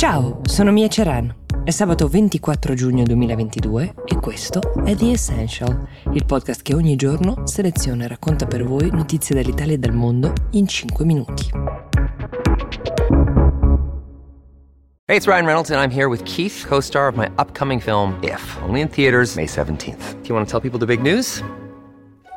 Ciao, sono Mia Ceran. È sabato 24 giugno 2022 e questo è The Essential, il podcast che ogni giorno seleziona e racconta per voi notizie dall'Italia e dal mondo in 5 minuti. Hey, it's Ryan Reynolds and I'm here with Keith, co-star of my upcoming film If, only in theaters May 17th. Do you want to tell people the big news?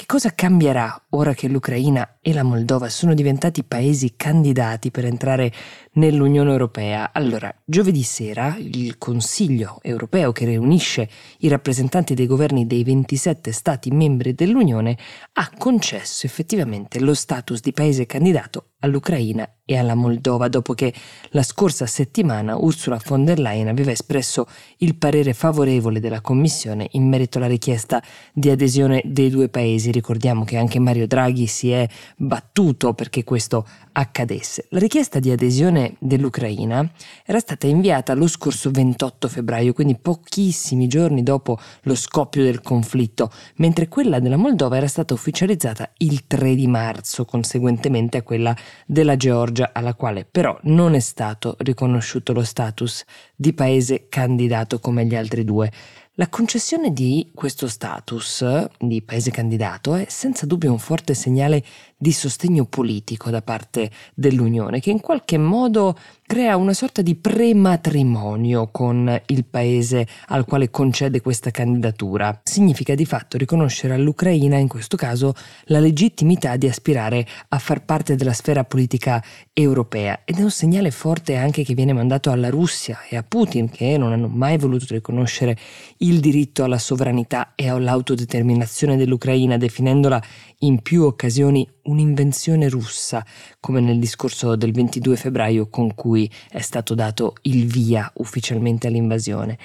Che cosa cambierà ora che l'Ucraina e la Moldova sono diventati paesi candidati per entrare nell'Unione Europea? Allora, giovedì sera il Consiglio europeo che riunisce i rappresentanti dei governi dei 27 Stati membri dell'Unione ha concesso effettivamente lo status di paese candidato all'Ucraina e alla Moldova dopo che la scorsa settimana Ursula von der Leyen aveva espresso il parere favorevole della Commissione in merito alla richiesta di adesione dei due paesi ricordiamo che anche Mario Draghi si è battuto perché questo accadesse. La richiesta di adesione dell'Ucraina era stata inviata lo scorso 28 febbraio, quindi pochissimi giorni dopo lo scoppio del conflitto, mentre quella della Moldova era stata ufficializzata il 3 di marzo, conseguentemente a quella della Georgia, alla quale però non è stato riconosciuto lo status di paese candidato come gli altri due. La concessione di questo status di paese candidato è senza dubbio un forte segnale di sostegno politico da parte dell'Unione che in qualche modo crea una sorta di prematrimonio con il paese al quale concede questa candidatura. Significa di fatto riconoscere all'Ucraina, in questo caso, la legittimità di aspirare a far parte della sfera politica europea ed è un segnale forte anche che viene mandato alla Russia e a Putin che non hanno mai voluto riconoscere il diritto alla sovranità e all'autodeterminazione dell'Ucraina, definendola in più occasioni un'invenzione russa, come nel discorso del 22 febbraio con cui è stato dato il via ufficialmente all'invasione.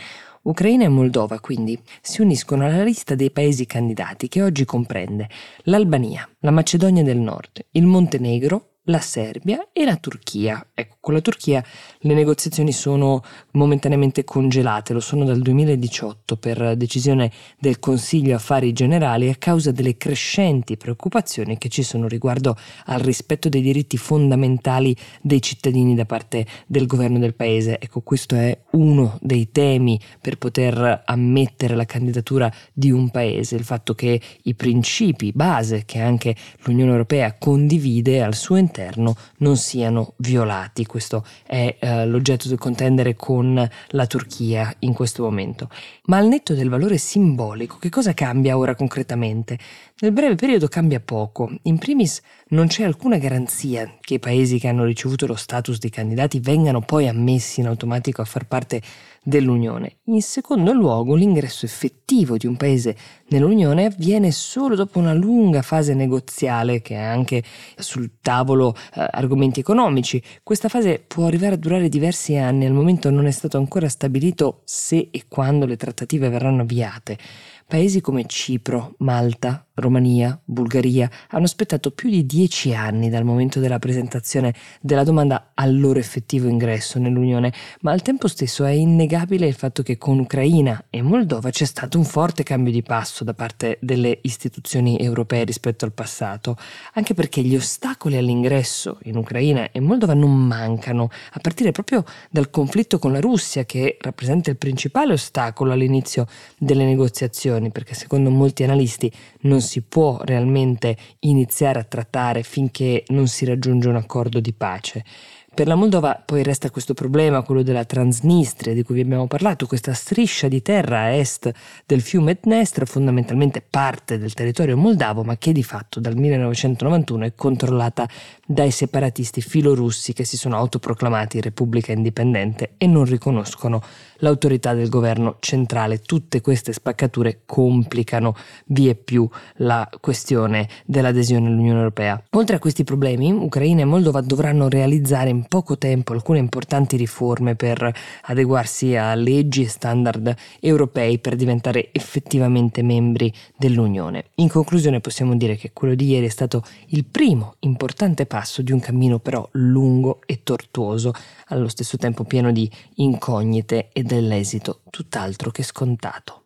Ucraina e Moldova quindi si uniscono alla lista dei paesi candidati che oggi comprende l'Albania, la Macedonia del Nord, il Montenegro, la Serbia e la Turchia. Ecco, con la Turchia le negoziazioni sono momentaneamente congelate, lo sono dal 2018 per decisione del Consiglio Affari Generali a causa delle crescenti preoccupazioni che ci sono riguardo al rispetto dei diritti fondamentali dei cittadini da parte del governo del paese. Ecco, questo è uno dei temi per poter ammettere la candidatura di un paese, il fatto che i principi base che anche l'Unione Europea condivide al suo interno interno non siano violati. Questo è eh, l'oggetto del contendere con la Turchia in questo momento. Ma al netto del valore simbolico, che cosa cambia ora concretamente? Nel breve periodo cambia poco. In primis non c'è alcuna garanzia che i paesi che hanno ricevuto lo status di candidati vengano poi ammessi in automatico a far parte dell'Unione. In secondo luogo, l'ingresso effettivo di un paese nell'Unione avviene solo dopo una lunga fase negoziale che ha anche sul tavolo eh, argomenti economici. Questa fase può arrivare a durare diversi anni, al momento non è stato ancora stabilito se e quando le trattative verranno avviate. Paesi come Cipro, Malta, Romania, Bulgaria hanno aspettato più di dieci anni dal momento della presentazione della domanda al loro effettivo ingresso nell'Unione, ma al tempo stesso è innegabile il fatto che con Ucraina e Moldova c'è stato un forte cambio di passo da parte delle istituzioni europee rispetto al passato, anche perché gli ostacoli all'ingresso in Ucraina e Moldova non mancano, a partire proprio dal conflitto con la Russia che rappresenta il principale ostacolo all'inizio delle negoziazioni perché secondo molti analisti non si può realmente iniziare a trattare finché non si raggiunge un accordo di pace. Per la Moldova poi resta questo problema, quello della Transnistria di cui vi abbiamo parlato, questa striscia di terra a est del fiume Dnestr, fondamentalmente parte del territorio moldavo, ma che di fatto dal 1991 è controllata dai separatisti filorussi che si sono autoproclamati repubblica indipendente e non riconoscono l'autorità del governo centrale. Tutte queste spaccature complicano vie più la questione dell'adesione all'Unione Europea. Oltre a questi problemi, Ucraina e Moldova dovranno realizzare in poco tempo alcune importanti riforme per adeguarsi a leggi e standard europei per diventare effettivamente membri dell'Unione. In conclusione possiamo dire che quello di ieri è stato il primo importante passo di un cammino però lungo e tortuoso, allo stesso tempo pieno di incognite e dell'esito tutt'altro che scontato.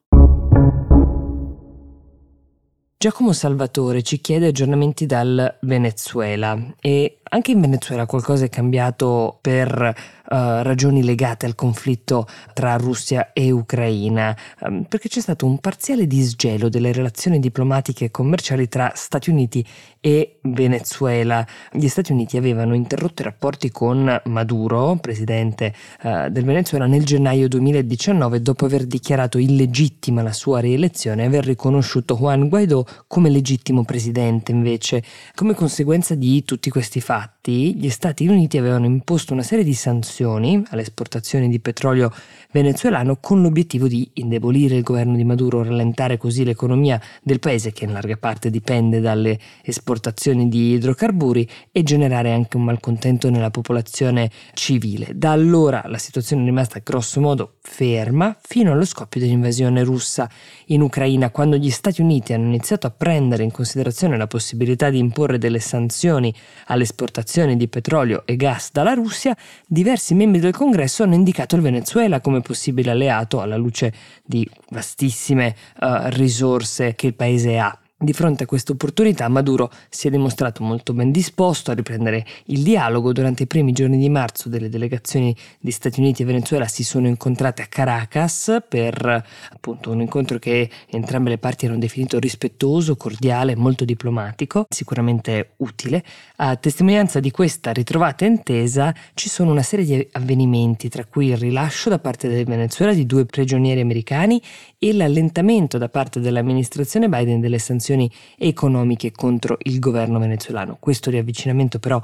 Giacomo Salvatore ci chiede aggiornamenti dal Venezuela e anche in Venezuela qualcosa è cambiato per uh, ragioni legate al conflitto tra Russia e Ucraina, um, perché c'è stato un parziale disgelo delle relazioni diplomatiche e commerciali tra Stati Uniti e Venezuela. Gli Stati Uniti avevano interrotto i rapporti con Maduro, presidente uh, del Venezuela, nel gennaio 2019 dopo aver dichiarato illegittima la sua rielezione e aver riconosciuto Juan Guaidó come legittimo presidente invece. Come conseguenza di tutti questi fatti, Infatti gli Stati Uniti avevano imposto una serie di sanzioni alle esportazioni di petrolio venezuelano con l'obiettivo di indebolire il governo di Maduro, rallentare così l'economia del paese che in larga parte dipende dalle esportazioni di idrocarburi e generare anche un malcontento nella popolazione civile. Da allora la situazione è rimasta grossomodo ferma fino allo scoppio dell'invasione russa in Ucraina, quando gli Stati Uniti hanno iniziato a prendere in considerazione la possibilità di imporre delle sanzioni all'esportazione di petrolio e gas dalla Russia, diversi membri del Congresso hanno indicato il Venezuela come possibile alleato alla luce di vastissime uh, risorse che il paese ha. Di fronte a questa opportunità Maduro si è dimostrato molto ben disposto a riprendere il dialogo. Durante i primi giorni di marzo delle delegazioni di Stati Uniti e Venezuela si sono incontrate a Caracas per appunto un incontro che entrambe le parti hanno definito rispettoso, cordiale, molto diplomatico, sicuramente utile. A testimonianza di questa ritrovata intesa ci sono una serie di avvenimenti, tra cui il rilascio da parte del Venezuela di due prigionieri americani e l'allentamento da parte dell'amministrazione Biden delle sanzioni sanzioni economiche contro il governo venezuelano. Questo riavvicinamento però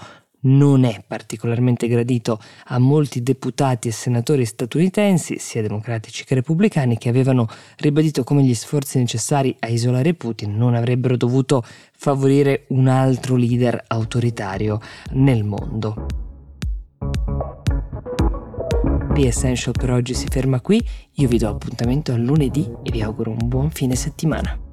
non è particolarmente gradito a molti deputati e senatori statunitensi, sia democratici che repubblicani, che avevano ribadito come gli sforzi necessari a isolare Putin non avrebbero dovuto favorire un altro leader autoritario nel mondo. The Essential per oggi si ferma qui, io vi do appuntamento a lunedì e vi auguro un buon fine settimana.